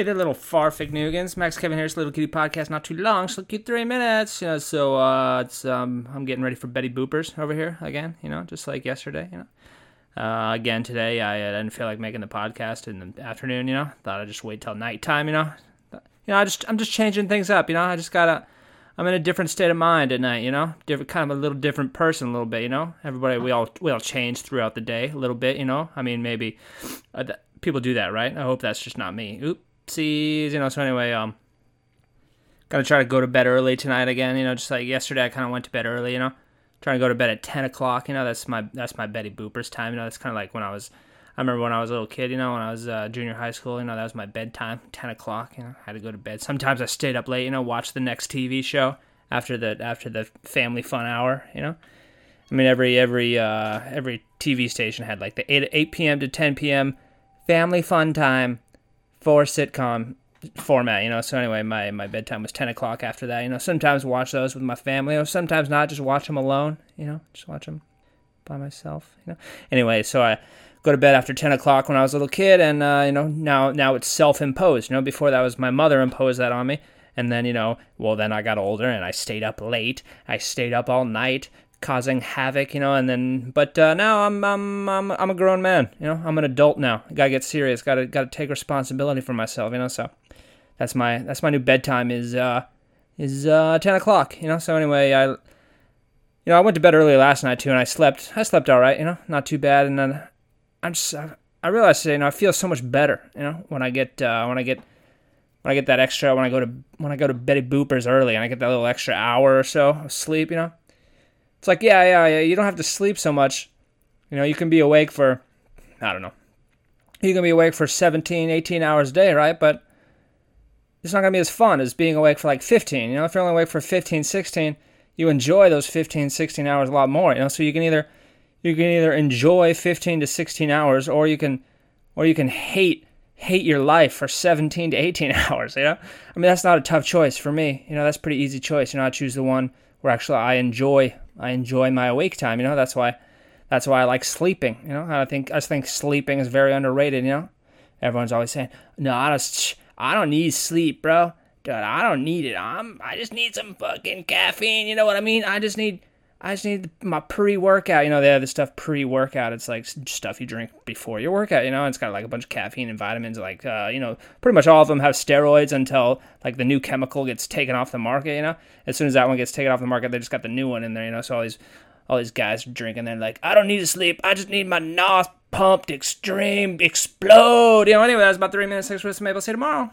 Hey there, little farfig Nugans. Max Kevin Harris, Little Kitty Podcast. Not too long, so keep three minutes. You know, so uh, it's um, I'm getting ready for Beddy Boopers over here again. You know, just like yesterday. You know, uh, again today I, I didn't feel like making the podcast in the afternoon. You know, thought I'd just wait till nighttime. You know, you know, I just I'm just changing things up. You know, I just gotta. I'm in a different state of mind at night. You know, different kind of a little different person a little bit. You know, everybody we all we all change throughout the day a little bit. You know, I mean maybe uh, th- people do that, right? I hope that's just not me. Oop you know. So anyway, um, gonna try to go to bed early tonight again. You know, just like yesterday, I kind of went to bed early. You know, trying to go to bed at ten o'clock. You know, that's my that's my Beddy Boopers time. You know, that's kind of like when I was. I remember when I was a little kid. You know, when I was uh, junior high school. You know, that was my bedtime, ten o'clock. You know, I had to go to bed. Sometimes I stayed up late. You know, watch the next TV show after the after the family fun hour. You know. I mean, every every uh, every TV station had like the eight eight p.m. to ten p.m. family fun time, for sitcom format, you know. So anyway, my my bedtime was ten o'clock after that. You know, sometimes watch those with my family, or sometimes not. Just watch them alone. You know, just watch them by myself. You know. Anyway, so I go to bed after ten o'clock when I was a little kid, and uh, you know now now it's self imposed. You know, before that was my mother imposed that on me. And then, you know, well, then I got older and I stayed up late. I stayed up all night causing havoc, you know. And then, but uh, now I'm I'm I'm I'm a grown man, you know. I'm an adult now. Gotta get serious. Gotta gotta take responsibility for myself, you know. So that's my that's my new bedtime is uh is uh 10 o'clock, you know. So anyway, I you know I went to bed early last night too, and I slept I slept all right, you know, not too bad. And then I'm just I, I realized today, you know, I feel so much better, you know, when I get uh, when I get when I get that extra when I go to when I go to Beddy Boopers early and I get that little extra hour or so of sleep, you know. It's like, yeah, yeah, yeah, you don't have to sleep so much. You know, you can be awake for, I don't know, you can be awake for 17, 18 hours a day, right? But it's not going to be as fun as being awake for like 15. You know, if you're only awake for 15, 16, you enjoy those 15, 16 hours a lot more. You know, so you can either you can either enjoy 15 to 16 hours or you can or you can hate hate your life for 17 to 18 hours, you know? I mean, that's not a tough choice for me. You know, that's pretty easy choice. You know, I choose the one where actually I enjoy I enjoy my awake time. You know, that's why that's why I like sleeping. You know, I think I just think sleeping is very underrated. You know, everyone's always saying, "No, I don't. I don't need sleep, bro. Dude, I don't need it. I'm. I just need some fucking caffeine. You know what I mean? I just need. I just need my pre-workout. You know, they have this stuff pre-workout. It's like stuff you drink before your workout. You know, it's got like a bunch of caffeine and vitamins. Like, uh, you know, pretty much all of them have steroids until like the new chemical gets taken off the market. You know, as soon as that one gets taken off the market, they just got the new one in there. You know, so all these all these guys are drinking. They're like, I don't need to sleep. I just need my nos pumped, extreme, explode. You know. Anyway, that was about three minutes. Six with Maybe I'll see you tomorrow.